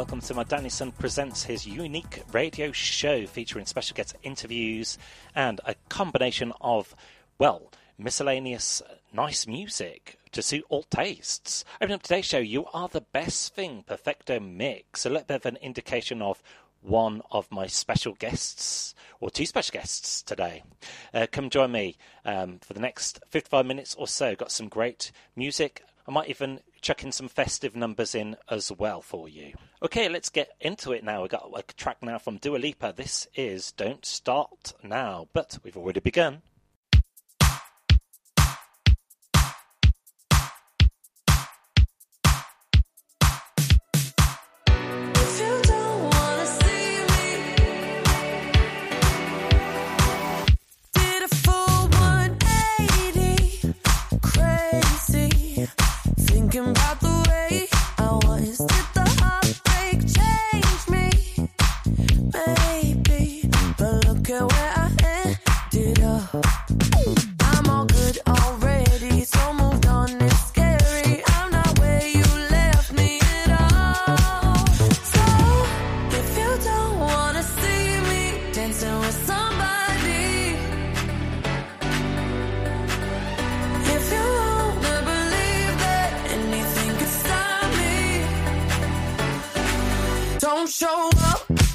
welcome to my Dan J Sun Presents his unique radio show featuring special guest interviews and a combination of, well, miscellaneous nice music to suit all tastes. Opening up today's show, You Are the Best Thing Perfecto Mix, a little bit of an indication of one of my special guests, or two special guests today. Uh, come join me um, for the next 55 minutes or so. Got some great music. I might even chucking some festive numbers in as well for you. Okay, let's get into it now. We've got a track now from Dua Lipa. This is Don't Start Now, but we've already begun. talking about the don't show up.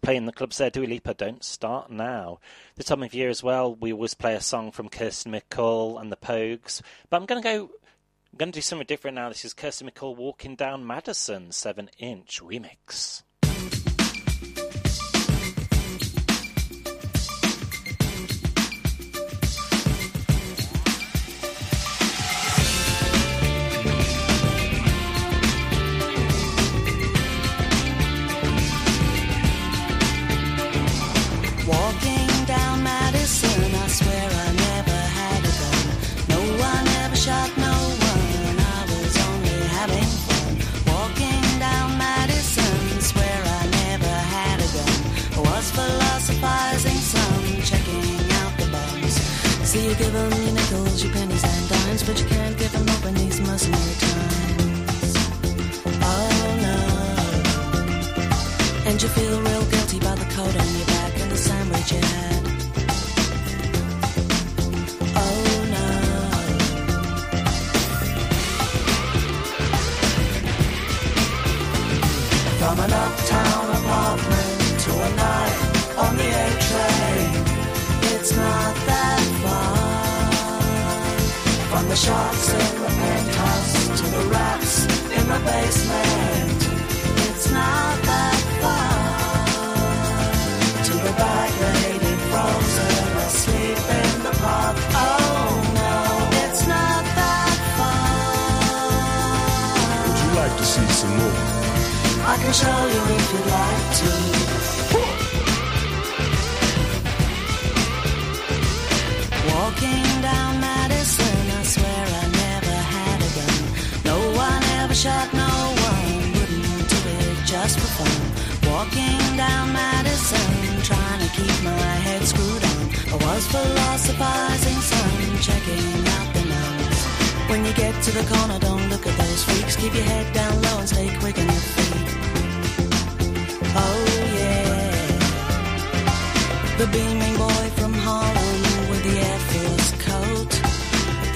To play in the clubs there. Dua Lipa, Don't Start Now. This time of year as well, we always play a song from Kirsten MacColl and the Pogues. But I'm going to go, I'm going to do something different now. This is Kirsten MacColl Walking Down Madison 7 inch remix.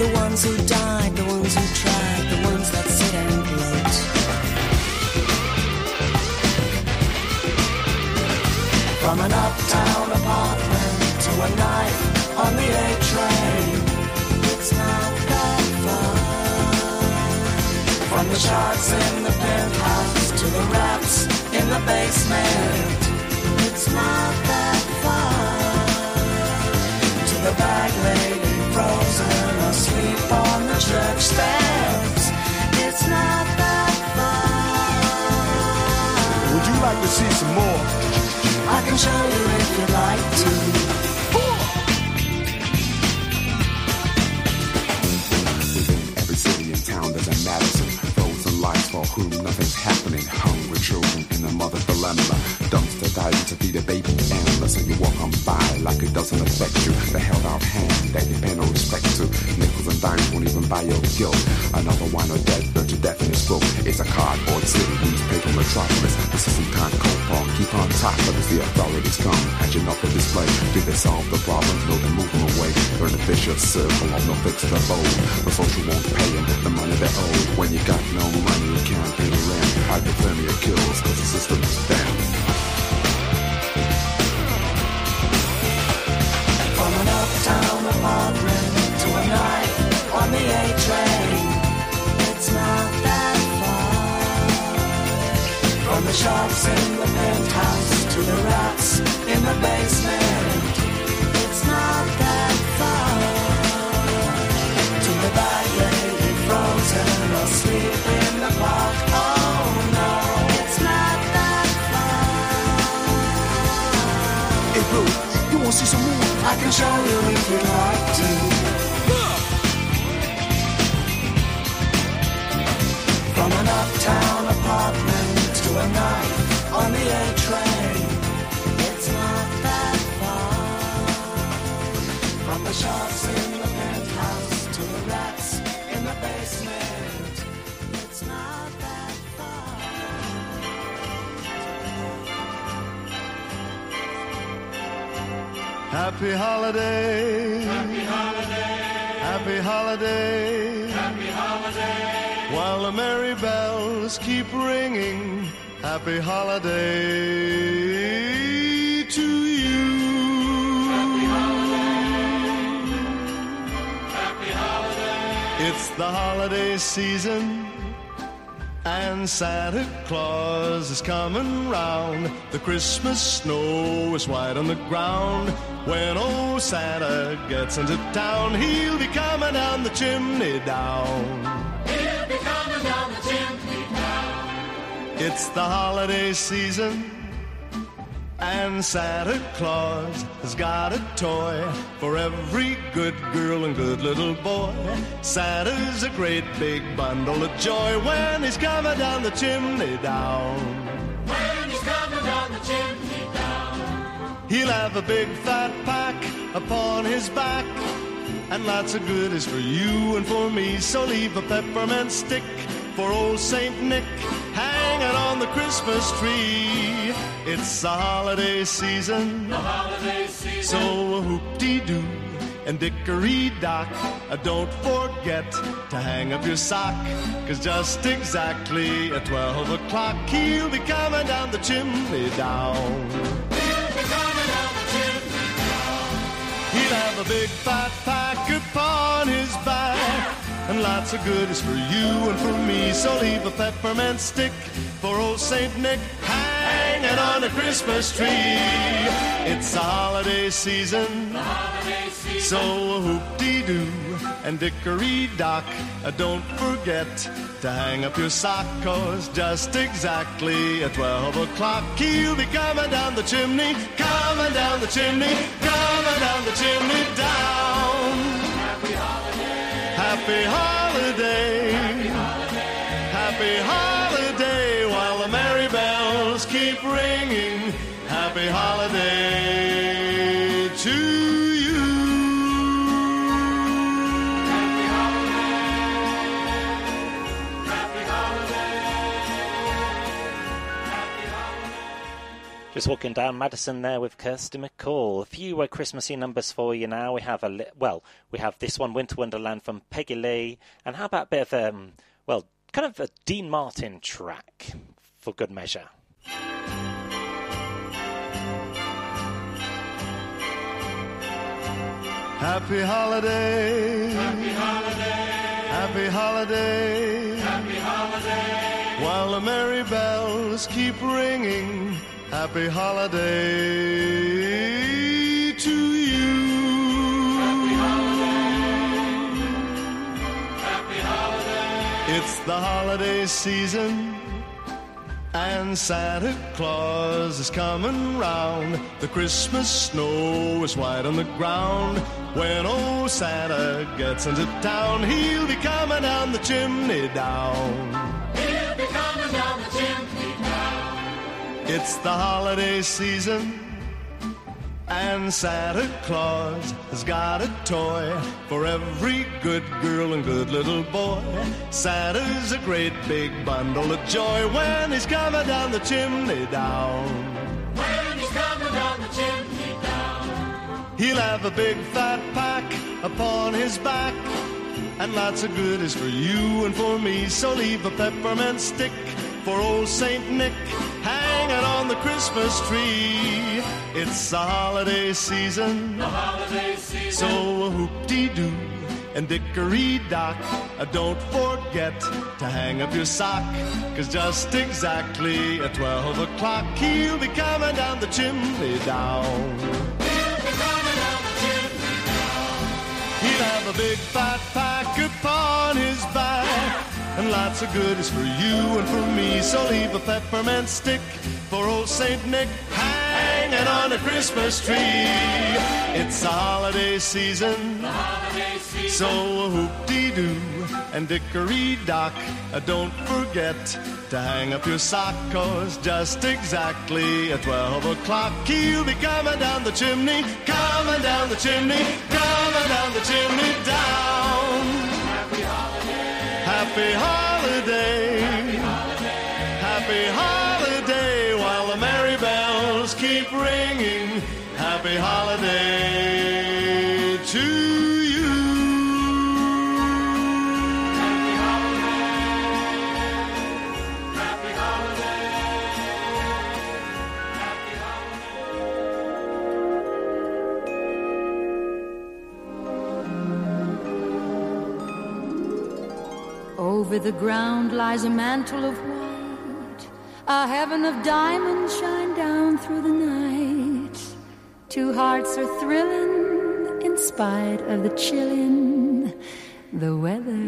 The ones who died, the ones who tried, the ones that sit and gloat. From an uptown apartment to a night on the A train, it's not that far. From the sharks in the penthouse to the rats in the basement, it's not that far. To the bag lady Would you like to see some more? I can show you if you'd like to. Whom nothing's happening. Hungry children in a mother's dilemma. Dumpster diving to feed a baby endless. And you walk on by like it doesn't affect you. The held out hand that you pay no respect to. Nickels and dimes won't even buy your guilt. Another wine or dead, definite scope. It's a cardboard city, newspaper metropolis. The system can't cold on, keep on top of as the authorities come. Hatching up a display, do they solve the problems? No, they move them away. Burn a vicious circle on no fix the bowl. The social won't pay them the money they owe. When you got no money, you can't pay the rent. Hypothermia kills, cause the system is down. From an uptown apartment to a night on the 8th shops in the penthouse to the rats in the basement, it's not that far. To the bag lady frozen asleep in the park, oh no, it's not that far. Hey, bro, you want to see some more? I can show you In the penthouse to the rats in the basement, it's not that far. Happy holiday. Happy holiday. Happy holiday. Happy holiday. while the merry bells keep ringing. Happy holiday the holiday season. And Santa Claus is coming round. The Christmas snow is white on the ground. When old Santa gets into town, he'll be coming down the chimney down. He'll be coming down the chimney down. It's the holiday season, and Santa Claus has got a toy for every good girl and good little boy. Santa's a great big bundle of joy when he's coming down the chimney down. When he's coming down the chimney down. He'll have a big fat pack upon his back. And lots of goodies for you and for me. So leave a peppermint stick for old Saint Nick hanging on the Christmas tree. It's the holiday season. The holiday season. So whoop-dee-doo and dickory-dock, uh, don't forget to hang up your sock. Cause just exactly at 12 o'clock, he'll be coming down the chimney down. He'll be coming down the chimney He'll have a big fat pack upon his back. And lots of goodies for you and for me. So leave a peppermint stick for old Saint Nick hanging on a Christmas tree. It's the holiday season. So whoop-dee-doo and dickory-dock, uh, don't forget to hang up your sock, cause just exactly at 12 o'clock, he'll be coming down the chimney, coming down the chimney, coming down the chimney down. Happy holiday. Happy holiday. While the merry bells keep ringing. Happy holiday Just walking down Madison there with Kirsty MacColl. A few uh, Christmassy numbers for you now. We have a li- well, we have this one, Winter Wonderland from Peggy Lee, and how about a bit of um, well, kind of a Dean Martin track for good measure. Happy holiday. Happy holiday. Happy holiday. Happy holiday. While the merry bells keep ringing. Happy holiday to you. Happy holiday. Happy holiday. It's the holiday season. And Santa Claus is coming round. The Christmas snow is white on the ground. When old Santa gets into town, he'll be coming down the chimney down. It's the holiday season. And Santa Claus has got a toy for every good girl and good little boy. Santa's a great big bundle of joy when he's coming down the chimney down. When he's coming down the chimney down. He'll have a big fat pack upon his back. And lots of goodies for you and for me. So leave a peppermint stick for old Saint Nick hanging on the Christmas tree. It's the holiday season. The holiday season. So whoop-dee-doo and dickory-dock, uh, don't forget to hang up your sock. Cause just exactly at 12 o'clock, he'll be coming down the chimney down. He'll be coming down the chimney down. He'll have a big fat pack upon his back. And lots of goodies for you and for me. So leave a peppermint stick for old Saint Nick hanging on a Christmas tree. It's the holiday season. The holiday season. So whoop-dee-doo and dickory-dock, uh, don't forget to hang up your sock, cause just exactly at 12 o'clock, he'll be coming down the chimney, coming down the chimney, coming down the chimney down. Happy holiday. Happy holiday. While the merry bells keep ringing. Happy holiday the ground lies a mantle of white. A heaven of diamonds shine down through the night. Two hearts are thrilling in spite of the chilling the weather.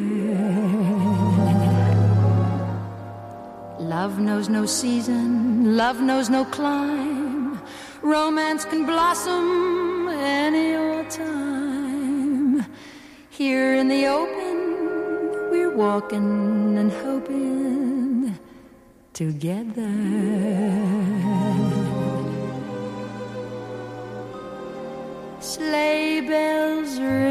Love knows no season, love knows no clime. Romance can blossom any old time. Here in the open, walking and hoping together. Sleigh bells ring.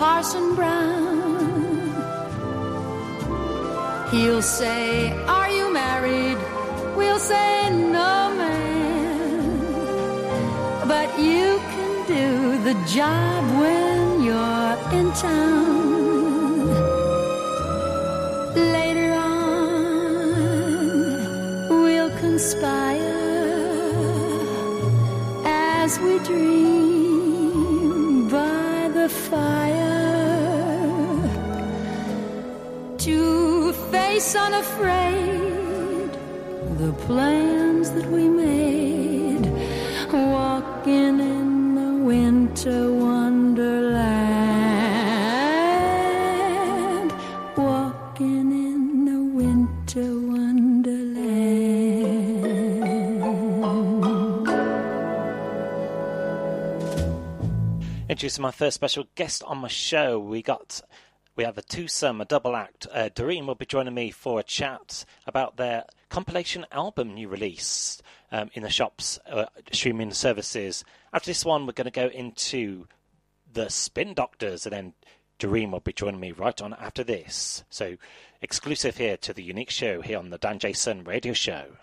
Parson Brown. He'll say, Are you married? We'll say, No, man. But you can do the job when you're in town. Unafraid. The plans that we made walking in the winter wonderland. Walking in the winter wonderland. Introducing my first special guest on my show, we got we have a twosome, a double act. Uh, D:Ream will be joining me for a chat about their compilation album new release um, in the shops, uh, streaming services. After this one, we're going to go into the Spin Doctors, and then D:Ream will be joining me right on after this. So, exclusive here to the unique show here on the Dan J Sun Radio Show.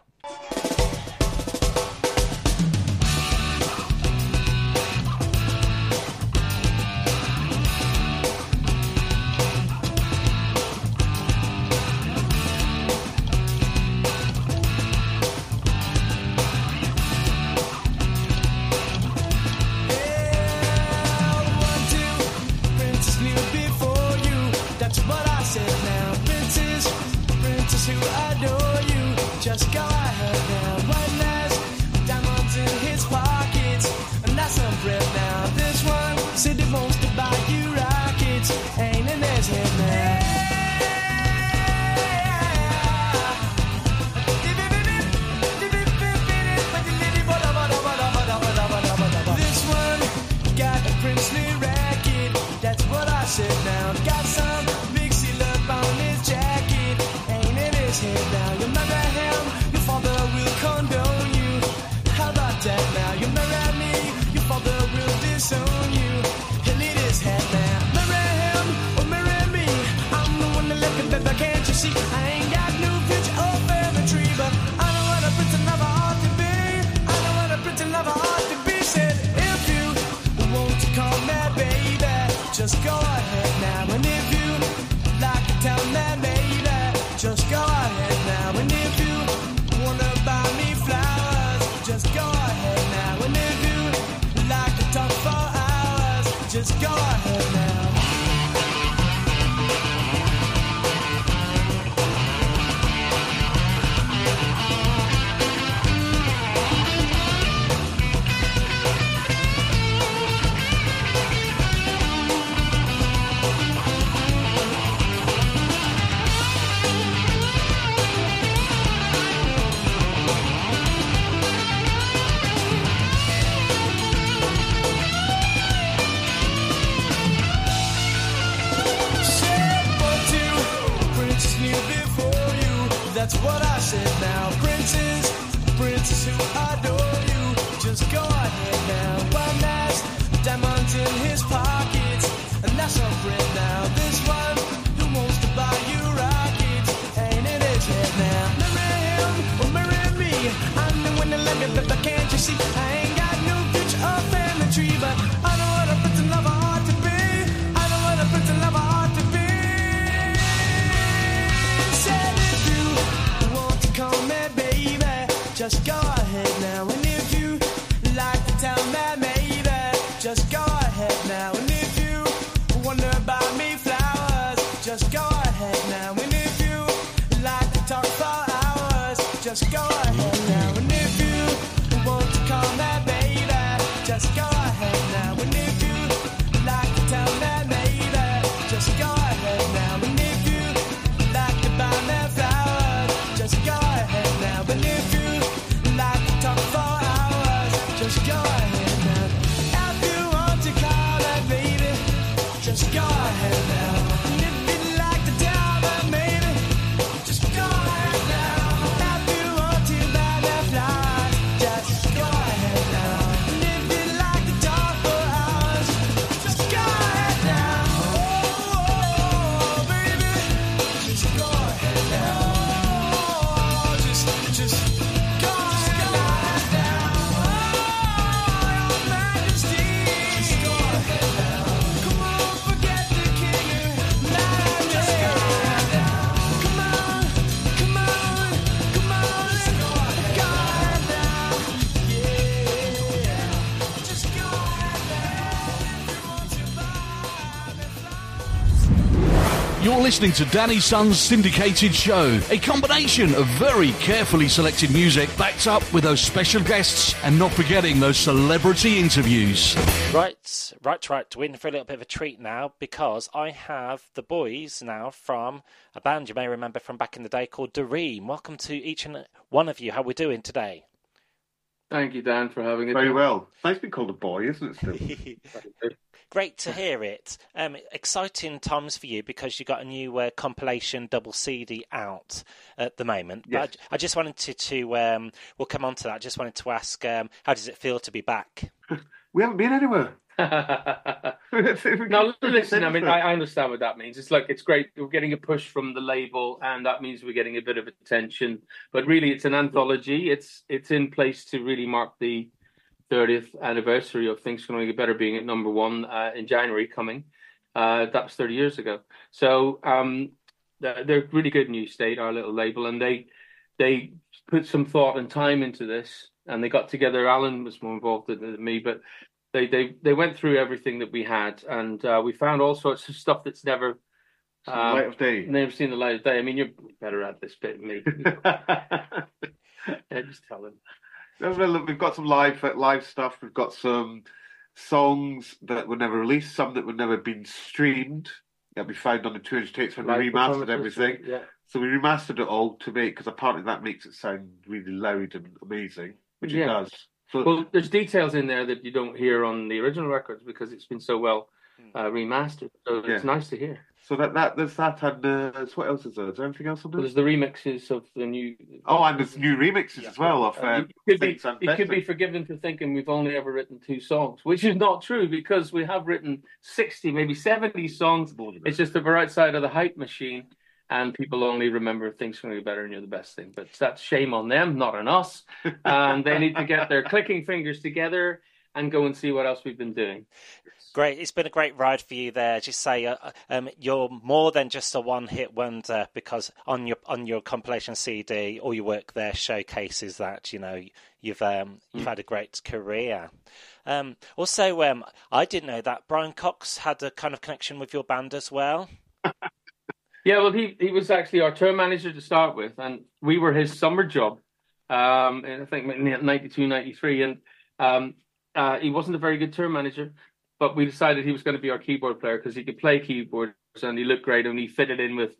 That's what I said now. Princes, princes who adore you, just go ahead now. One has diamonds in his pockets, and that's our friend now. This one who wants to buy you rockets, ain't in his head now. Marry him or marry me. I'm the one that love you, but can't you see? I ain't got no future or family tree, but just go You're listening to Dan J Sun's syndicated show, a combination of very carefully selected music backed up with those special guests and not forgetting those celebrity interviews. Right, right, right. We're in for a little bit of a treat now because I have the boys now from a band you may remember from back in the day called D:Ream. Welcome to each and one of you. How we doing today? Thank you, Dan, for having it. Very well. Nice to be called a boy, isn't it still? Great to hear it. Um, exciting times for you because you got a new uh, compilation double CD out at the moment. Yes. But I, I just wanted to, to um, we'll come on to that. I just wanted to ask, um, how does it feel to be back? we haven't been anywhere. now, listen, I mean, I, I understand what that means. It's like, it's great. We're getting a push from the label, and that means we're getting a bit of attention. But really, it's an anthology. It's it's in place to really mark the 30th anniversary of Things Can Only Get Better being at number one uh, in January coming. Uh, that was 30 years ago. So um, they're, really good New State, our little label, and they they put some thought and time into this. And they got together. Alan was more involved than, me, but they they they went through everything that we had, and uh, we found all sorts of stuff that's never the light of day. Never seen the light of day. I mean, you're better at this bit than me. yeah, just tell them. No, no, look, We've got some live uh, live stuff. We've got some songs that were never released, some that were never been streamed. That we found on the two inch tapes when we remastered everything. Yeah. So we remastered it all to make because apparently that makes it sound really loud and amazing, which it does. So Well, there's details in there that you don't hear on the original records because it's been so well uh, remastered. So it's nice to hear. so that that there's that and uh, what else is there? Is there anything else on Well, there? there's the remixes of the new. Oh, and there's new remixes as well of Uh, uh, you could be could be forgiven for thinking we've only ever written two songs, which is not true because we have written sixty, maybe seventy songs. It's just that we're outside of the hype machine, and people only remember things going to be better and you're the best thing. But that's shame on them, not on us. and they need to get their clicking fingers together and go and see what else we've been doing. Great. It's been a great ride for you there. Just say uh, um, you're more than just a one-hit wonder because on your on your compilation CD, all your work there showcases that you know you've um, you've had a great career. Um, also, um, I didn't know that Brian Cox had a kind of connection with your band as well. Yeah, well, he he was actually our tour manager to start with, and we were his summer job. Um, in, I think in 92, 93. and um, uh, he wasn't a very good tour manager, but we decided he was going to be our keyboard player because he could play keyboards and he looked great and he fitted in with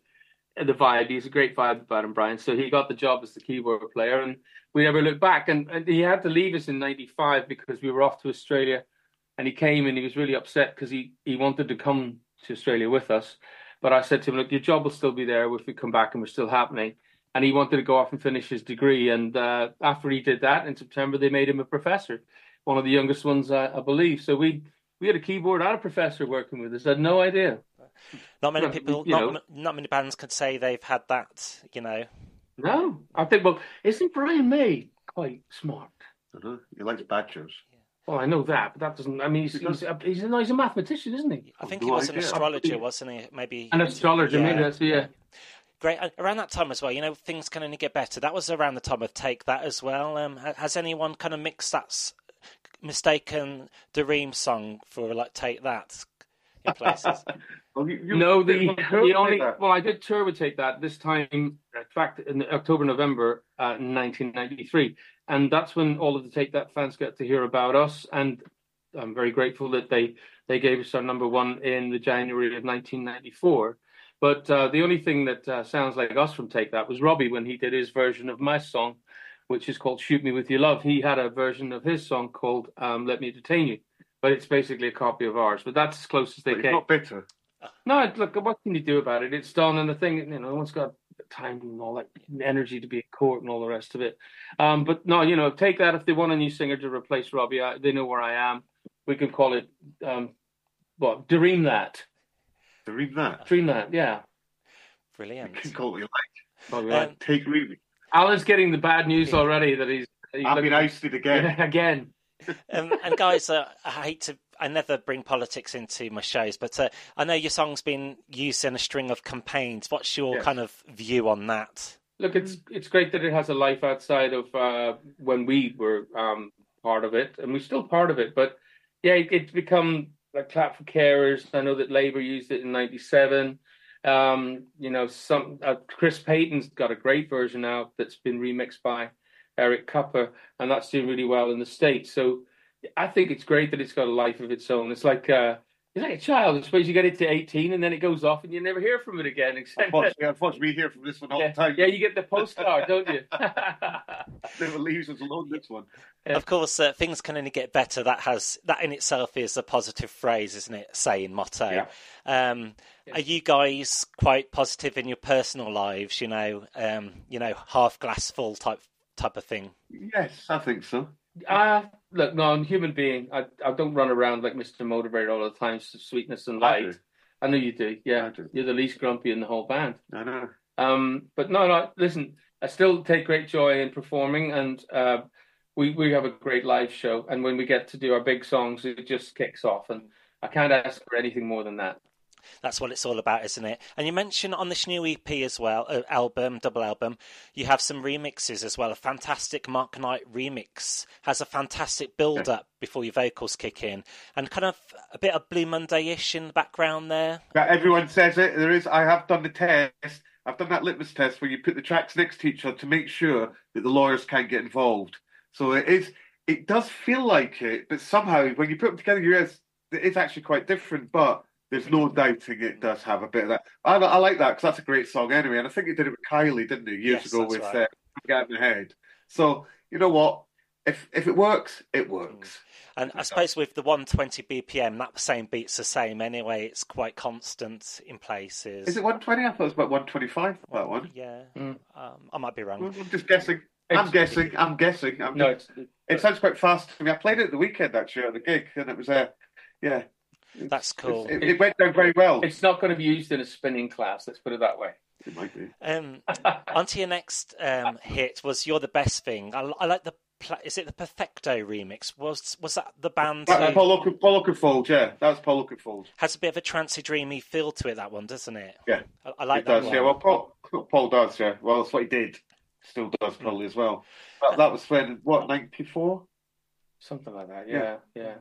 the vibe. He's a great vibe about him, Brian. So he got the job as the keyboard player, and we never looked back. And, and he had to leave us in '95 because we were off to Australia, and he came and he was really upset because he he wanted to come to Australia with us. But I said to him, look, your job will still be there if we come back and we're still happening. and he wanted to go off and finish his degree. And uh, after he did that in September, they made him a professor, one of the youngest ones, uh, I believe. So we we had a keyboard and a professor working with us. I had no idea. Not many people, you not, know. m- not many bands could say they've had that. You know, No, I think. Well, isn't Brian May quite smart? I don't know. He likes badgers. Well, I know that, but that doesn't. I mean, he's he's a, he's a, he's a mathematician, isn't he? I think no he was an astrologer, wasn't he? Maybe An astrologer, maybe that's yeah. Great. Around that time as well, you know, things can only get better. That was around the time of Take That as well. Um, has anyone kind of mixed that s- mistaken D:Ream song for like Take That in places? Well, you, you, No, the, the only well, I did tour with Take That this time. In fact, in October, November, uh, 1993, and that's when all of the Take That fans got to hear about us. And I'm very grateful that they they gave us our number one in the January of 1994. But uh, the only thing that uh, sounds like us from Take That was Robbie when he did his version of my song, which is called "Shoot Me with Your Love." He had a version of his song called um, "Let Me Detain You." But it's basically a copy of ours. But that's as close as they But came. It's not bitter. No, look, what can you do about it? It's done, and the thing, you know, no one's got time and all that energy to be in court and all the rest of it. Um, but no, you know, take that if they want a new singer to replace Robbie, I, they know where I am. We can call it, um, what, Dream That. To read that. Dream That, yeah. Brilliant. You can call it what you like. Probably Um, right. Take Reedy. Alan's getting the bad news already that he's, he's I've been looking- ousted again. again. um, and guys, uh, I hate to. I never bring politics into my shows, but uh, I know your song's been used in a string of campaigns. What's your Yes. kind of view on that? Look, it's it's great that it has a life outside of uh, when we were um, part of it, and we're still part of it. But yeah, it, it's become like clap for carers. I know that Labour used it in '97. Um, you know, some uh, Chris Payton's got a great version out that's been remixed by Eric Kupper, and that's doing really well in the states. So I think it's great that it's got a life of its own. It's like uh, it's like a child. I suppose you get it to 18, and then it goes off, and you never hear from it again. Except Unfortunately, unfortunately, we hear from this one all yeah, the time. yeah, you get the postcard, don't you? Never leaves us alone, this one. Yeah. Of course, uh, things can only get better. That has that in itself is a positive phrase, isn't it? Saying motto. Um, Are you guys quite positive in your personal lives? You know, um, you know, half glass full type type of thing. Yes, I think so. Uh, look, no, I'm a human being. I, I don't run around like Mr. Motivator all the time, s- sweetness and I light. do. I, know you do. Yeah, I do. you're the least grumpy in the whole band. I know. Um, but no, no. Listen, I still take great joy in performing, and uh, we we have a great live show. And when we get to do our big songs, it just kicks off, and I can't ask for anything more than that. That's what it's all about, isn't it? And you mentioned on this new EP as well, uh, album, double album, you have some remixes as well. A fantastic Mark Knight remix has a fantastic build up before your vocals kick in, and kind of a bit of Blue Monday ish in the background there. Yeah, everyone says it. There is. I have done the test. I've done that litmus test where you put the tracks next to each other to make sure that the lawyers can't get involved. So it is. It does feel like it, but somehow when you put them together, you realize it's actually quite different. But there's no doubting it does have a bit of that. I, I like that because that's a great song anyway, and I think he did it with Kylie, didn't he, years Yes, ago with right. uh, Get in the Head. So you know what? If if it works, it works. And I suppose with the 120 BPM, that same beat's the same anyway. It's quite constant in places. Is it 120? I thought it was about 125. That one. Yeah, Mm. um, I might be wrong. I'm just guessing. I'm It's- guessing. I'm guessing. I'm No, just- it's It sounds quite fast to me. I played it at the weekend actually at the gig, and it was uh, yeah. That's cool. It, it went down very well. it's not going to be used in a spinning class. Let's put it that way. It might be. Um, onto your next um, hit was "You're the Best Thing." I, I like the. Pla- is it the Perfecto remix? Was was that the band? That, who- Paul Oaken- Paul Oakenfold, yeah, that was Paul Oakenfold. has a bit of a trancy, dreamy feel to it. That one, doesn't it? Yeah, I, I like it that does. one. Yeah, well, Paul Paul does. Yeah, well, that's what he did. Still does probably as well. That, that was when what ninety four. Something like that. Yeah, yeah.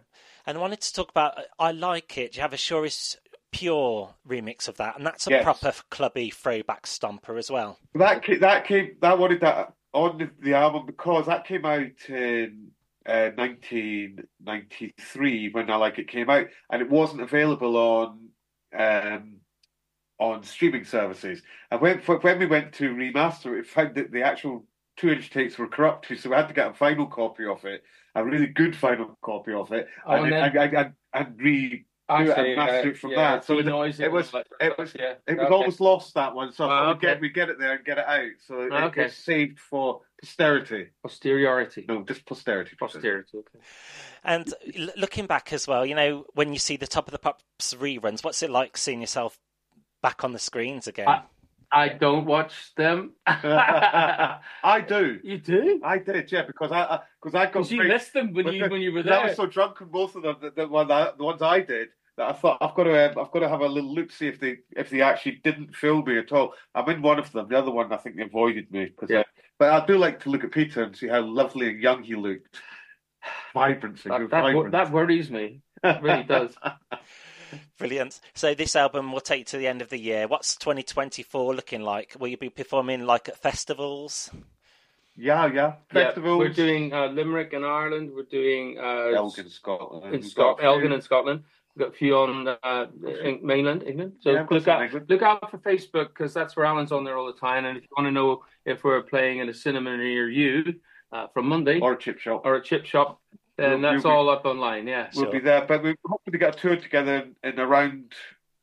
And I wanted to talk about. I like it. You have a Sure is Pure remix of that, and that's a Yes. proper clubby throwback stomper as well. That came, that came that wanted that on the, the album because that came out in uh, 1993 when I Like It came out, and it wasn't available on um, on streaming services. And when when we went to remaster it, we found that the actual two inch tapes were corrupted, so we had to get a final copy of it, a really good final copy of it, Oh, and, and and, and, and, and re Actually, and master uh, it from yeah, that. So it, it was like- it was yeah. it was Okay. almost lost that one. So Oh, thought we'd get we get it there and get it out. So it, Okay. it's saved for posterity. posteriority. No, just posterity. Posterity. Okay. And looking back as well, you know, when you see the Top of the Pops reruns, what's it like seeing yourself back on the screens again? I- I don't watch them. I do. you do? I did, yeah, because I because I, got Because you missed them when you when you were there. I was so drunk on both of them, the, the, one that, the ones I did, that I thought I've got to um, I've got to have a little look see if they if they actually didn't film me at all. I'm in one of them. The other one, I think they avoided me. 'cause Yeah. I- but I do like to look at Peter and see how lovely and young he looked. Vibrancy, that, that, vibrant. that worries me. It really does. Brilliant. So this album will take you to the end of the year. What's 2024 looking like? Will you be performing like at festivals? yeah, yeah. Yeah, Festivals. we're doing uh, Limerick in Ireland. We're doing uh, Elgin, Scotland. in We've Scot- got a few- Elgin in Scotland. We've got a few on uh, in mainland England. So Yeah, look out, England. look out for Facebook because that's where Alan's on there all the time. And if you want to know if we're playing in a cinema near you uh, from Monday or a chip shop. or a chip shop, then We'll- that's we'll be- all up online. Yeah. We'll Sure. be there, but we're hoping to get a tour together in, around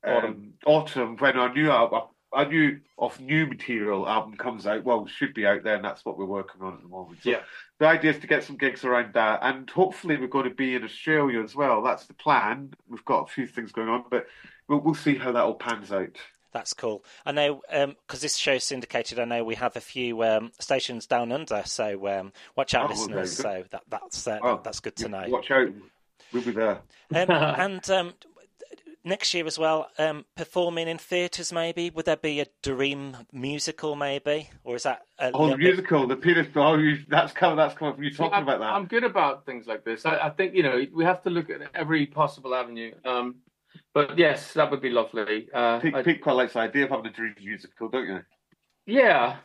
um, Autumn. autumn when our new album, our new of new material album comes out. Well, should be out there, and that's what we're working on at the moment. So Yeah. the idea is to get some gigs around that, and hopefully we're going to be in Australia as well. That's the plan. We've got a few things going on, but we'll, we'll see how that all pans out. That's cool. I know because this show's syndicated. I know we have a few um, stations down under, so um, watch out, Oh, listeners. So that, that's uh, Oh, that's good to know. Watch out, we'll be there. Um, and um, next year as well, um, performing in theatres. Maybe would there be a D:Ream musical? Maybe, or is that a Oh, the little bit- musical, the Peter. Oh, you, that's coming. That's coming from you talking I'm, about that. I'm good about things like this. I, I think you know we have to look at every possible avenue. Um, but yes, that would be lovely. Uh, Pete, I- Pete quite likes the idea of having a D:Ream musical, don't you? yeah,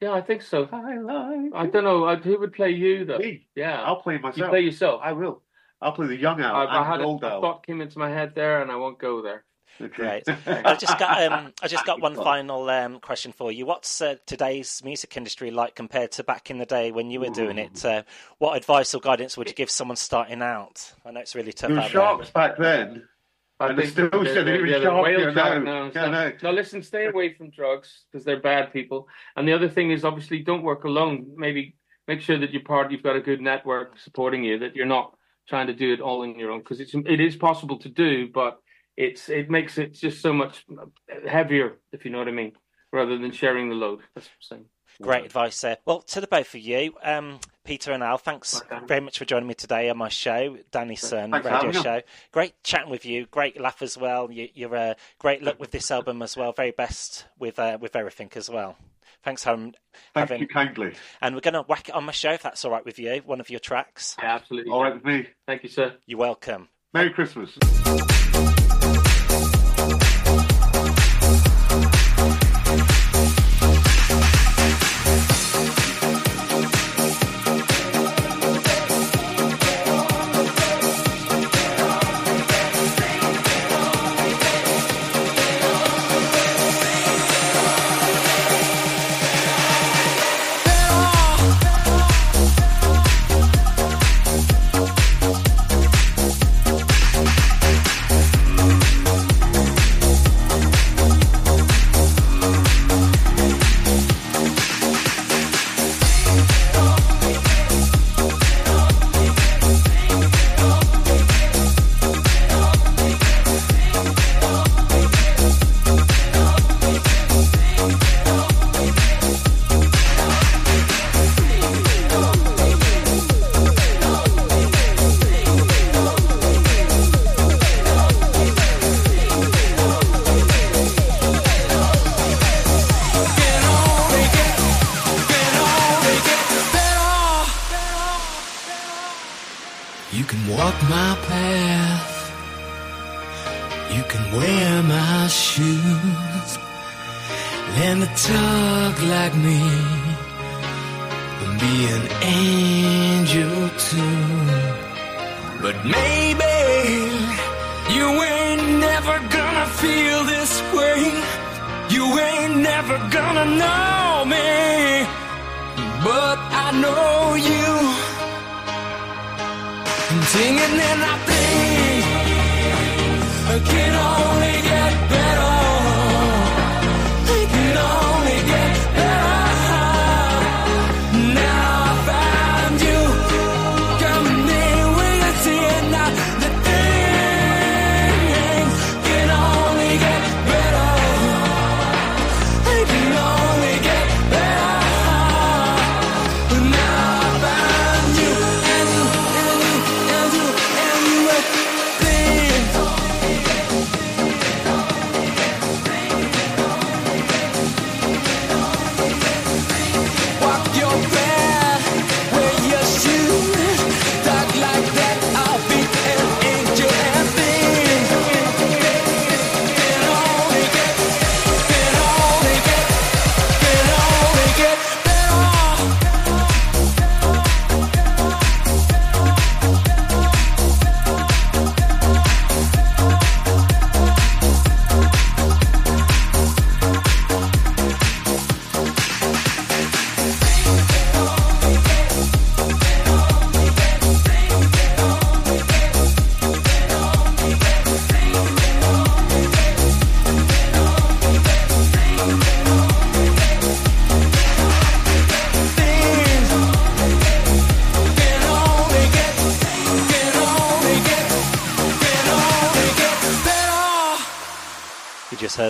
yeah, I think so. I I don't know uh, who would play you though. Me. Yeah, I'll play myself. you myself. play yourself. I will. I'll play the young owl I, and I had the a, old a owl. thought came into my head there, and I won't go there. Great. I just got um, I just got one final um, question for you. What's uh, today's music industry like compared to back in the day when you were doing it? Uh, what advice or guidance would you give someone starting out? I know it's really tough There were out sharks back then. I And they're still they're- they're yeah, they're sharpier whale shark now. now. Yeah, I. No, listen, stay away from drugs because they're bad people. And the other thing is, obviously, don't work alone. Maybe make sure that you're part. You've got a good network supporting you. That you're not trying to do it all on your own because it's it is possible to do, but it's it makes it just so much heavier, if you know what I mean, rather than sharing the load. That's what I'm saying. There. Great advice there. Well, to the both of you, um, Peter and Al, thanks Okay. very much for joining me today on my show, Dan J Sun Thanks Radio having me. Show. Great chatting with you. Great laugh as well. You, you're uh, great luck with this album as well. Very best with uh, with everything as well. Thanks, home. Thank having, you kindly. and we're going to whack it on my show if that's all right with you. One of your tracks. Yeah, absolutely. All right with me. Thank you, sir. You're welcome. Merry Christmas.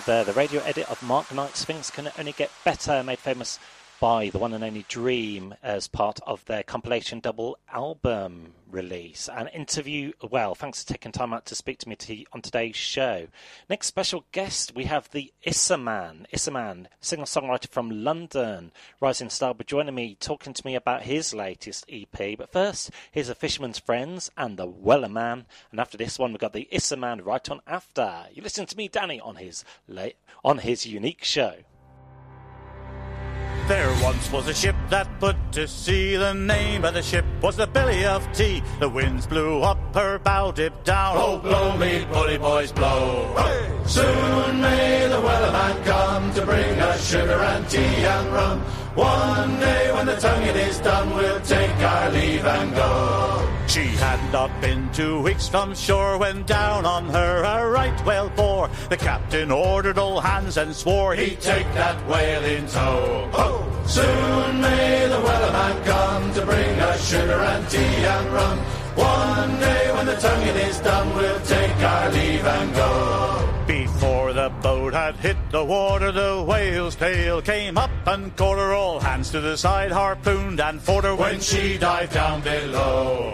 There the radio edit of Mark Knight's Things Can Only Get Better, made famous by the one and only D:Ream as part of their compilation double album release. An interview, well, thanks for taking time out to speak to me to, on today's show. Next special guest, we have the Isserman. Issa Man, singer songwriter from London, rising star, but joining me, talking to me about his latest EP. But first, here's a Fisherman's Friends and the Wellerman. And after this one, we've got the Isserman right on after. You listen to me, Danny, on his late, on his unique show. There once was a ship that put to sea. The name of the ship was the Billy of Tea. The winds blew up her bow, dipped down. Oh, blow me, bully boys, blow. Soon may the wellerman come to bring us sugar and tea and rum. One day when the tonguing is done, we'll take our leave and go. She had not been two weeks from shore when down on her a right whale bore. The captain ordered all hands and swore he'd take that whale in tow. Ho! Soon may the wellerman come to bring us sugar and tea and rum. One day when the tonguing is done, we'll take our leave and go. The boat had hit the water, the whale's tail came up and caught her all hands to the side, harpooned and fought her when she dived down below.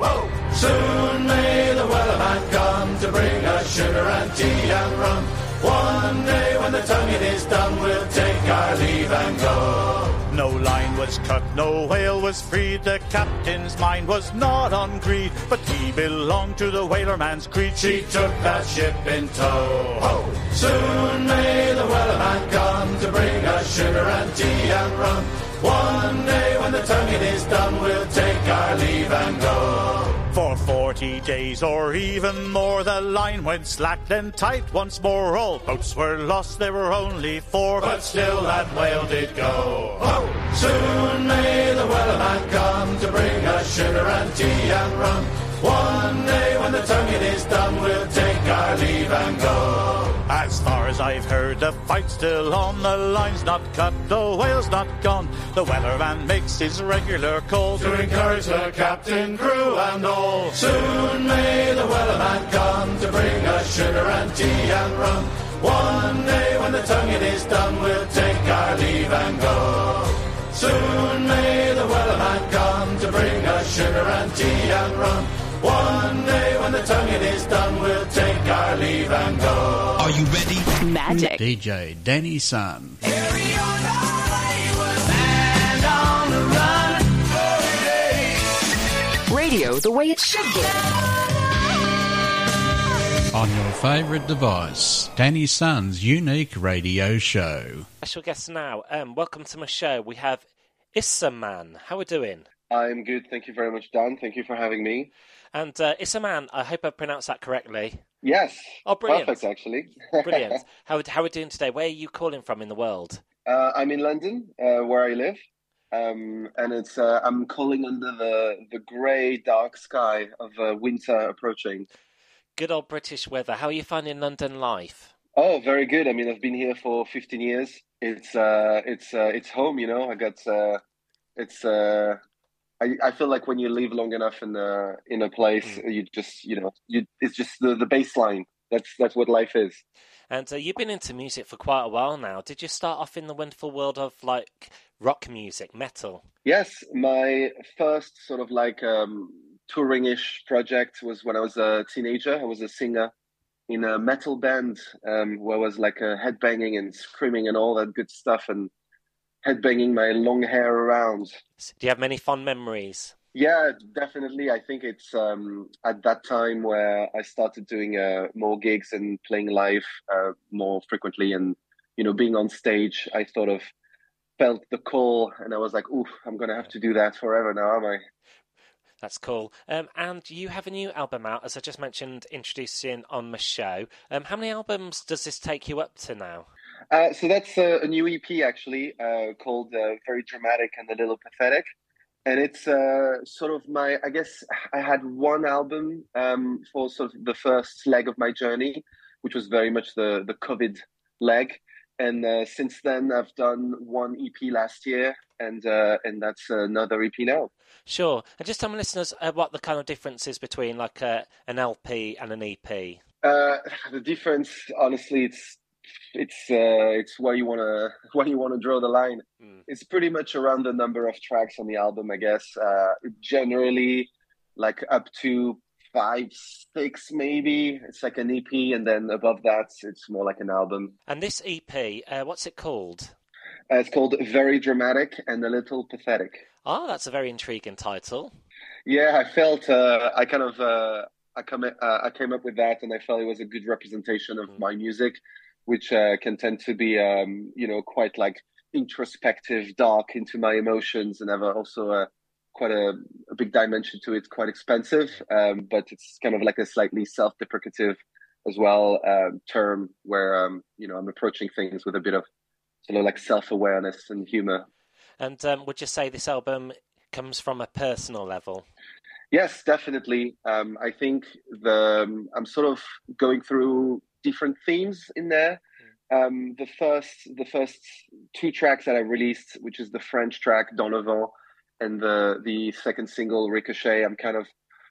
Soon may the wellerman come to bring us sugar and tea and rum. One day when the tonguing is done, we'll take our leave and go. No line was cut, no whale was freed. The captain's mind was not on greed, but he belonged to the whaler man's creed. She took that ship in tow. Ho! Soon may the whaler man come to bring us sugar and tea and rum. One day when the tonguing is done, we'll take our leave and go. For forty days or even more, the line went slack, then tight once more. All boats were lost, there were only four, but still that whale did go. Ho! Soon may the wellerman come to bring us sugar and tea and rum. One day when the tonguing is done, we'll take our leave and go. As far as I've heard, the fight's still on, the line's not cut, the whale's not gone. The wellerman makes his regular call to encourage the captain, crew, and all. Soon may the wellerman come to bring us sugar and tea and rum. One day when the tonguing is done, we'll take our leave and go. Soon may the wellerman come to bring us sugar and tea and rum. One day when the tonguing is done, we'll take our leave and go. Are you ready? Magic. DJ Dan J Sun. Radio the way it should be. On your favourite device, Dan J Sun's unique radio show. Special guest now. Um, welcome to my show. We have Isserman. How are we doing? I'm good. Thank you very much, Dan. Thank you for having me. And uh, Isserman, I hope I pronounced that correctly. Yes. Oh, brilliant. Perfect, actually. Brilliant. How, how are we doing today? Where are you calling from in the world? uh, I'm in London, uh, where I live. Um, and it's uh, I'm calling under the the grey, dark sky of uh, winter approaching. good old British weather. How are you finding London life? Oh, very good. I mean, I've been here for 15 years. It's uh, it's uh, it's home. You know, I got uh, it's. I, I feel like when you live long enough in a in a place, you just you know you it's just the the baseline. That's that's what life is. And uh, you've been into music for quite a while now. Did you start off in the wonderful world of like rock music, metal? Yes, my first sort of like um, touring-ish project was when I was a teenager. I was a singer in a metal band um, where I was like uh, headbanging and screaming and all that good stuff and headbanging my long hair around. Do you have many fond memories? Yeah, definitely. I think it's um, at that time where I started doing uh, more gigs and playing live uh, more frequently, and you know, being on stage. I sort of felt the call, and I was like, "Oof, I'm gonna have to do that forever now, am I?" That's cool. Um, and you have a new album out, as I just mentioned, introducing on the show. Um, how many albums does this take you up to now? Uh, so that's a, a new EP actually uh, called uh, "Very Dramatic and a Little Pathetic." and it's uh, sort of my i guess i had one album um, for sort of the first leg of my journey which was very much the the covid leg and uh, since then i've done one ep last year and uh, and that's another ep now Sure. And just tell my listeners uh, what the kind of difference is between like an LP and an EP. uh, the difference honestly it's it's uh, it's where you want to where you want to draw the line. It's pretty much around the number of tracks on the album i guess. Uh, generally like up to five six maybe. It's like an ep and then above that it's more like an album. And this EP, uh, what's it called? uh, it's called very dramatic and a little pathetic. Oh, that's a very intriguing title. yeah i felt uh, i kind of uh, I, come, uh, I came up with that and i felt it was a good representation of my music which uh, can tend to be um, you know quite like introspective dark into my emotions and have also a quite a, a big dimension to it quite expensive um, but it's kind of like a slightly self-deprecative as well um, term where um, you know i'm approaching things with a bit of sort of like self-awareness and humor And um, would you say this album comes from a personal level? Yes, definitely. Um, I think the um, I'm sort of going through different themes in there. Um, the first the first two tracks that I released, which is the French track Vent and the the second single Ricochet, I'm kind of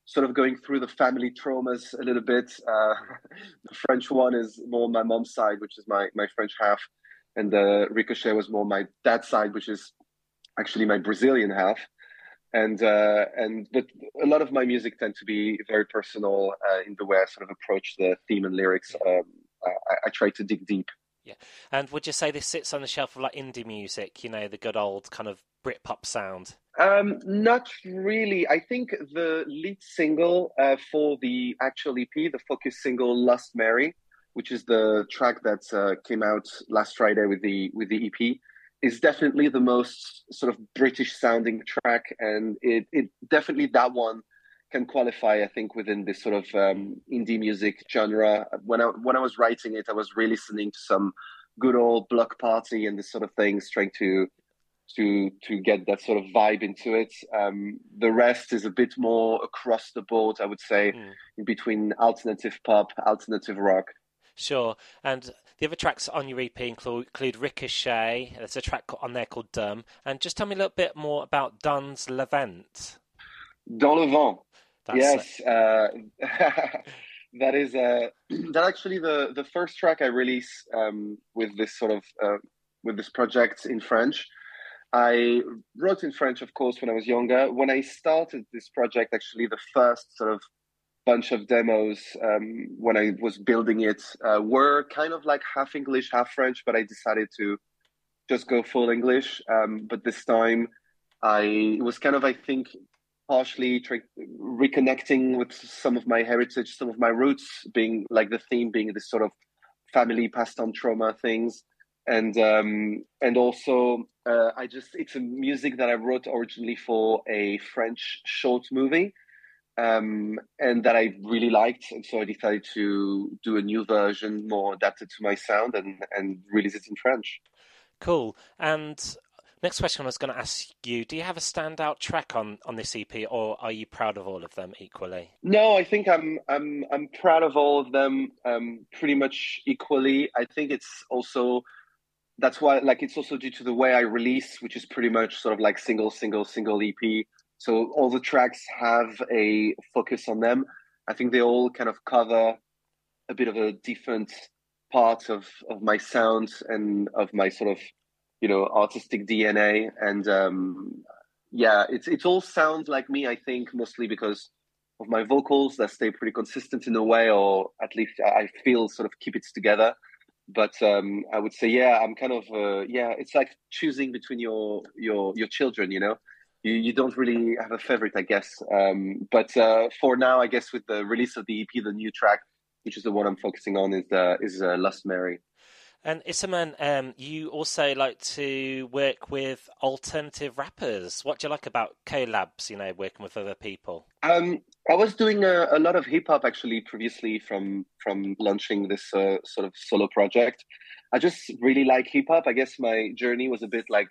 sort of going through the family traumas a little bit. Uh, the French one is more my mom's side, which is my my French half, and the Ricochet was more my dad's side, which is actually my Brazilian half and uh, and but a lot of my music tend to be very personal uh, in the way I sort of approach the theme and lyrics. Um, I, I try to dig deep. Yeah. And would you say this sits on the shelf of like indie music, you know, the good old kind of Britpop sound? Um, not really. I think the lead single uh, for the actual EP, the focus single "Lost Mary," which is the track that uh, came out last Friday with the with the EP, is definitely the most sort of British sounding track, and it, it definitely that one can qualify, I think, within this sort of um, indie music genre. When I when I was writing it, I was really listening to some good old Bloc Party and this sort of things, trying to to to get that sort of vibe into it. Um, the rest is a bit more across the board, I would say, in between alternative pop, alternative rock. Sure. And the other tracks on your EP include, include Ricochet. There's a track on there called Dumb. And just tell me a little bit more about Dans le vent. Dans le vent. That's yes, uh, that is uh, that actually the the first track I release um, with this sort of uh, with this project in French. I wrote in French, of course, when I was younger. When I started this project, actually, the first sort of bunch of demos um, when I was building it uh, were kind of like half English, half French, but I decided to just go full English. Um, but this time, I was kind of, I think, partially try- reconnecting with some of my heritage, some of my roots, being like the theme being this sort of family passed on trauma things, and um, and also uh, I just it's a music that I wrote originally for a French short movie. Um, and that I really liked, and so I decided to do a new version, more adapted to my sound, and and release it in French. Cool. And Next question I was going to ask you: Do you have a standout track on on this EP, or are you proud of all of them equally? No, I think I'm I'm I'm proud of all of them um, pretty much equally. I think it's also that's why like it's also due to the way I release, which is pretty much sort of like single, single, single EP. So all the tracks have a focus on them. I think they all kind of cover a bit of a different part of of my sound and of my sort of you know artistic DNA. And um, yeah, it's it all sounds like me. I think mostly because of my vocals that stay pretty consistent in a way, or at least I feel sort of keep it together. But um, I would say, yeah, I'm kind of uh, yeah. It's like choosing between your your your children, you know. You, you don't really have a favorite, I guess. Um, but uh, for now, I guess with the release of the EP, the new track, which is the one I'm focusing on, is uh, is uh, Lost Mary. And Isserman, um, you also like to work with alternative rappers. What do you like about collabs? You know, working with other people. Um, I was doing a, a lot of hip hop actually previously from from launching this uh, sort of solo project. I just really like hip hop. I guess my journey was a bit like,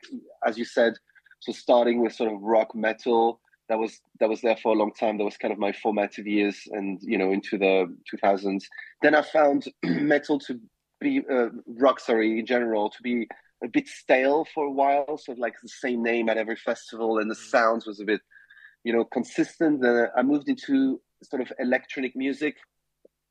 as you said, so starting with sort of rock metal. That was that was there for a long time. That was kind of my formative years, and you know into the 2000s. Then I found metal to be uh, rock, sorry, in general to be a bit stale for a while. So like the same name at every festival, and the sounds was a bit, you know, consistent. Then I moved into sort of electronic music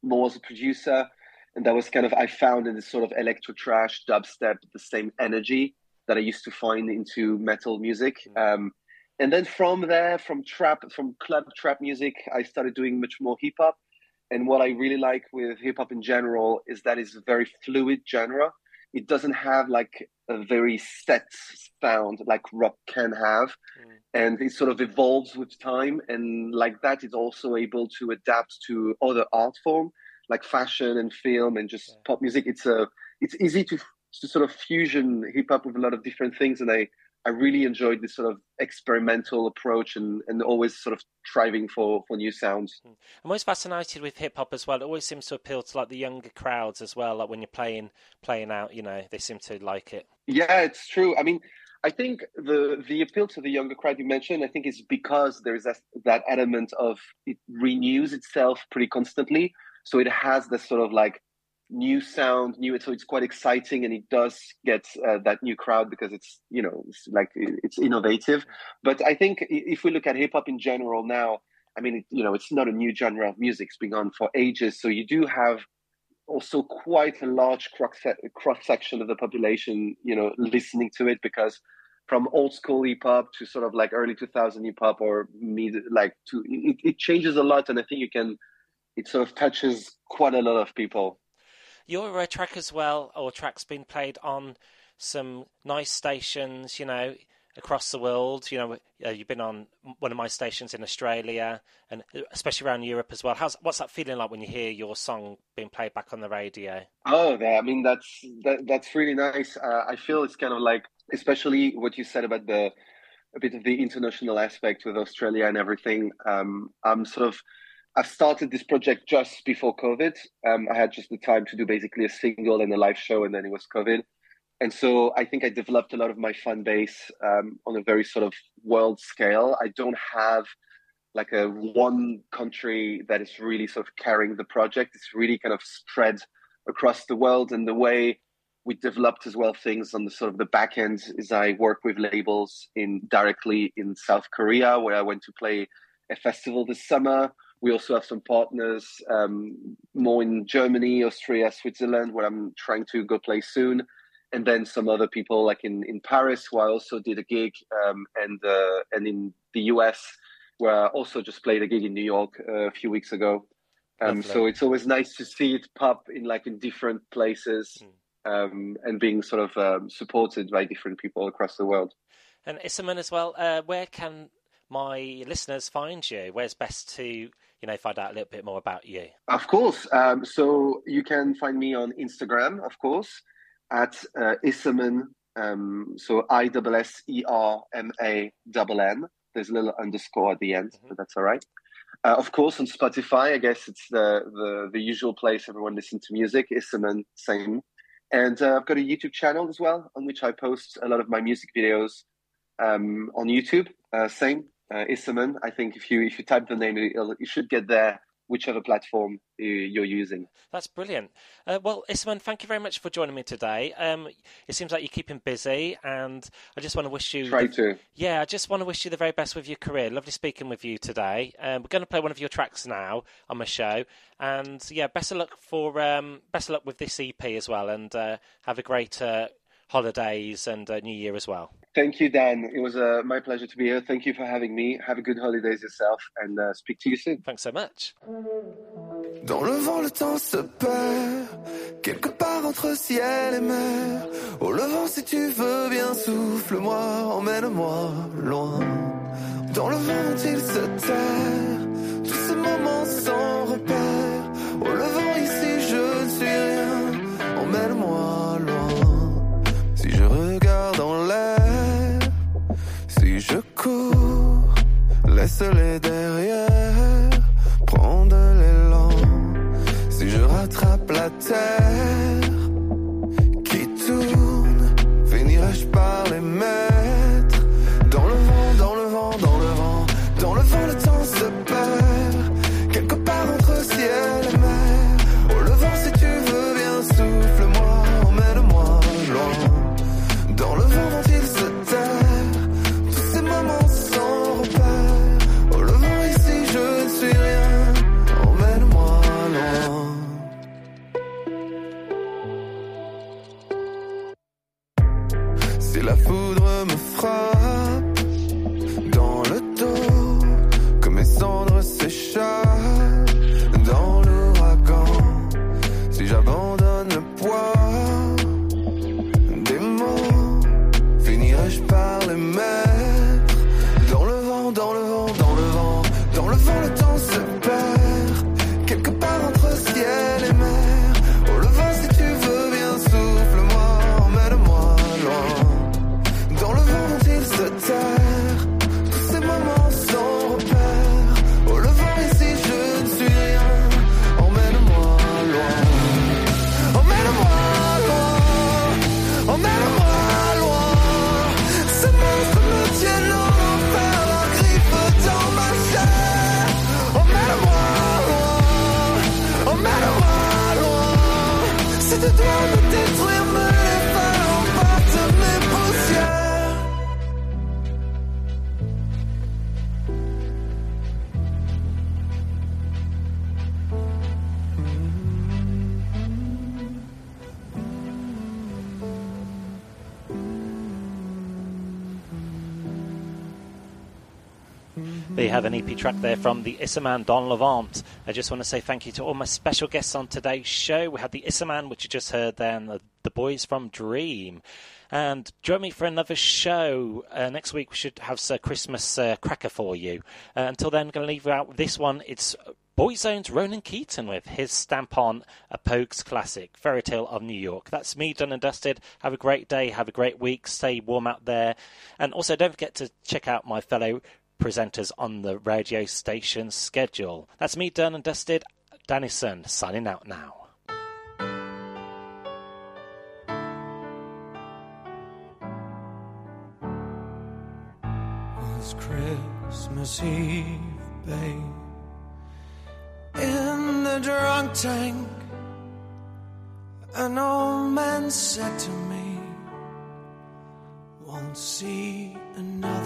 more as a producer, and that was kind of I found in this sort of electro trash dubstep the same energy that I used to find into metal music. Um, and then from there, from trap, from club trap music, I started doing much more hip hop. And what I really like with hip hop in general is that it's a very fluid genre. It doesn't have like a very set sound like rock can have. And it sort of evolves with time. And like that, it's also able to adapt to other art form like fashion and film and just pop music. It's a it's easy to sort of fusion hip hop with a lot of different things. And I I really enjoyed this sort of experimental approach and, and always sort of striving for, for new sounds. Hmm. I'm always fascinated with hip hop as well. It always seems to appeal to like the younger crowds as well. Like when you're playing playing out, you know, they seem to like it. Yeah, it's true. I mean, I think the the appeal to the younger crowd you mentioned, I think is because there's that, that element of it renews itself pretty constantly. So it has this sort of like new sound, new. So it's quite exciting, and it does get uh, that new crowd because it's you know it's like it's innovative. But I think if we look at hip hop in general now, I mean, you know, it's not a new genre of music; it's been on for ages. So you do have also quite a large cross section of the population, you know, listening to it because from old school hip hop to sort of like early 2000 hip hop or mid like to it, it changes a lot and i think you can it sort of touches quite a lot of people Your track as well, or track's been played on some nice stations, you know, across the world. You know, uh, you've been on one of my stations in Australia, and uh, especially around Europe as well. How's what's that feeling like when you hear your song being played back on the radio? Oh, yeah, I mean that's that, that's really nice. Uh, I feel it's kind of like, especially what you said about the a bit of the international aspect with Australia and everything. Um, I'm sort of I've started this project just before COVID. Um, I had just the time to do basically a single and a live show, and then it was COVID. And so I think I developed a lot of my fan base um, on a very sort of world scale. I don't have like a one country that is really sort of carrying the project. It's really kind of spread across the world. And the way we developed as well things on the sort of the back end is I work with labels in directly in South Korea, where I went to play a festival this summer. We also have some partners um, more in Germany, Austria, Switzerland, where I'm trying to go play soon, and then some other people like in, in Paris, where I also did a gig, um, and uh, and in the US, where I also just played a gig in New York uh, a few weeks ago. Um, so it's always nice to see it pop in like in different places, um, and being sort of um, supported by different people across the world. And Isserman as well, uh, where can my listeners find you? Where's best to, you know, find out a little bit more about you? Of course. Um, so you can find me on Instagram, of course, at uh, Isserman. Um, so I double S E R M A double N. There's a little underscore at the end, but that's all right. Uh, of course, on Spotify, I guess it's the, the the usual place everyone listens to music. Isserman, same. and uh, I've got a YouTube channel as well on which I post a lot of my music videos um, on YouTube. Uh, same, uh, Isserman. I think if you if you type the name, you should get there, whichever platform you, you're using. That's brilliant. Uh, well, Isserman, thank you very much for joining me today. Um, it seems like you're keeping busy, and I just want to wish you. Try the- to. Yeah, I just want to wish you the very best with your career. Lovely speaking with you today. Um, we're going to play one of your tracks now on my show, and yeah, best of luck for um, best of luck with this EP as well, and uh, have a great uh, holidays and uh, New Year as well. Thank you, Dan. It was uh, my pleasure to be here. Thank you for having me. Have a good holidays yourself, and uh, speak to you soon. Thanks so much. Dans le vent, le temps se perd, quelque part entre ciel et mer. Au levant, si tu veux bien, souffle-moi, emmène-moi loin. Dans le vent, il se terre, tous ces moments sans repère. Au levant, ici, je ne suis rien, emmène-moi laisse-les derrière, prends de l'élan. Si je rattrape la terre qui tourne, finirai-je par les mettre track there from the Isserman Don Levant. I just want to say thank you to all my special guests on today's show. We had the Isserman, which you just heard then, the, the boys from D:Ream. And join me for another show. Uh, next week we should have a Christmas uh, cracker for you. Uh, until then, I'm going to leave you out this one. It's Boyzone's Ronan Keating with his stamp on a Pogues classic, Fairy Tale of New York. That's me done and dusted. Have a great day, have a great week, stay warm out there. And also don't forget to check out my fellow presenters on the radio station schedule. That's me done and dusted. Dan J Sun signing out now. was Christmas Eve, babe. In the drunk tank, an old man said to me, Won't see another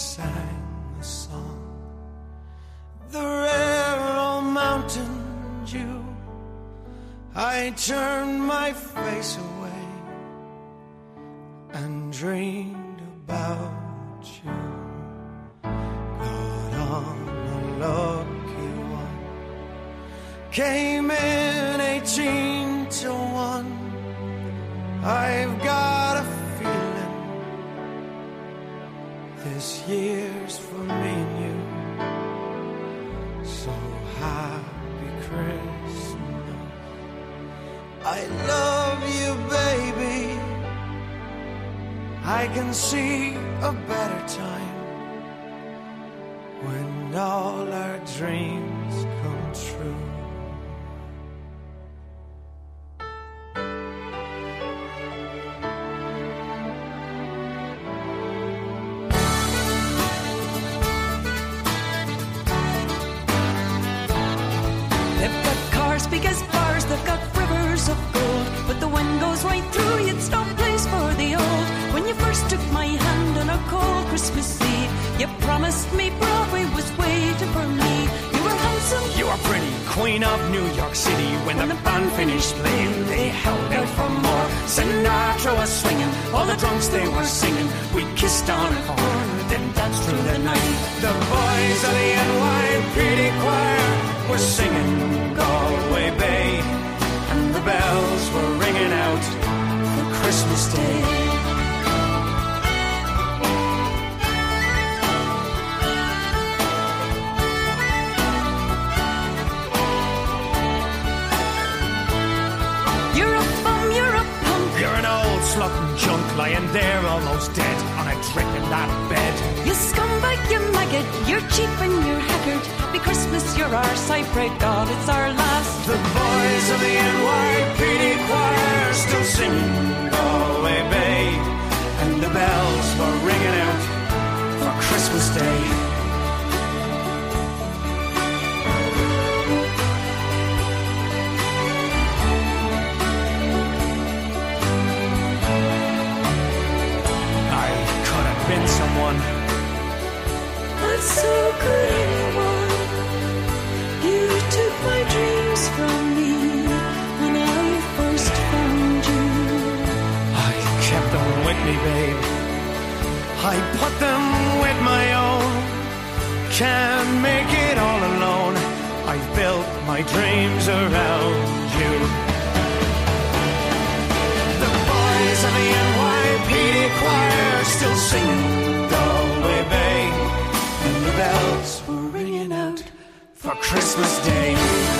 sang the song, The rare old mountain dew. I turned my face away an old slut and junk lying there almost dead on a drip in that bed. You scumbag, you maggot. You're cheap and you're haggard. Be Christmas, you're ours. I pray God it's our last. The boys of the NYPD choir still singing Galway Bay, and the bells were ringing out for Christmas Day. I put them with me, babe. I bought them with my own. Can't make it all alone. I built my dreams around you. The boys of the NYPD choir still singing bells were ringing out for Christmas Day.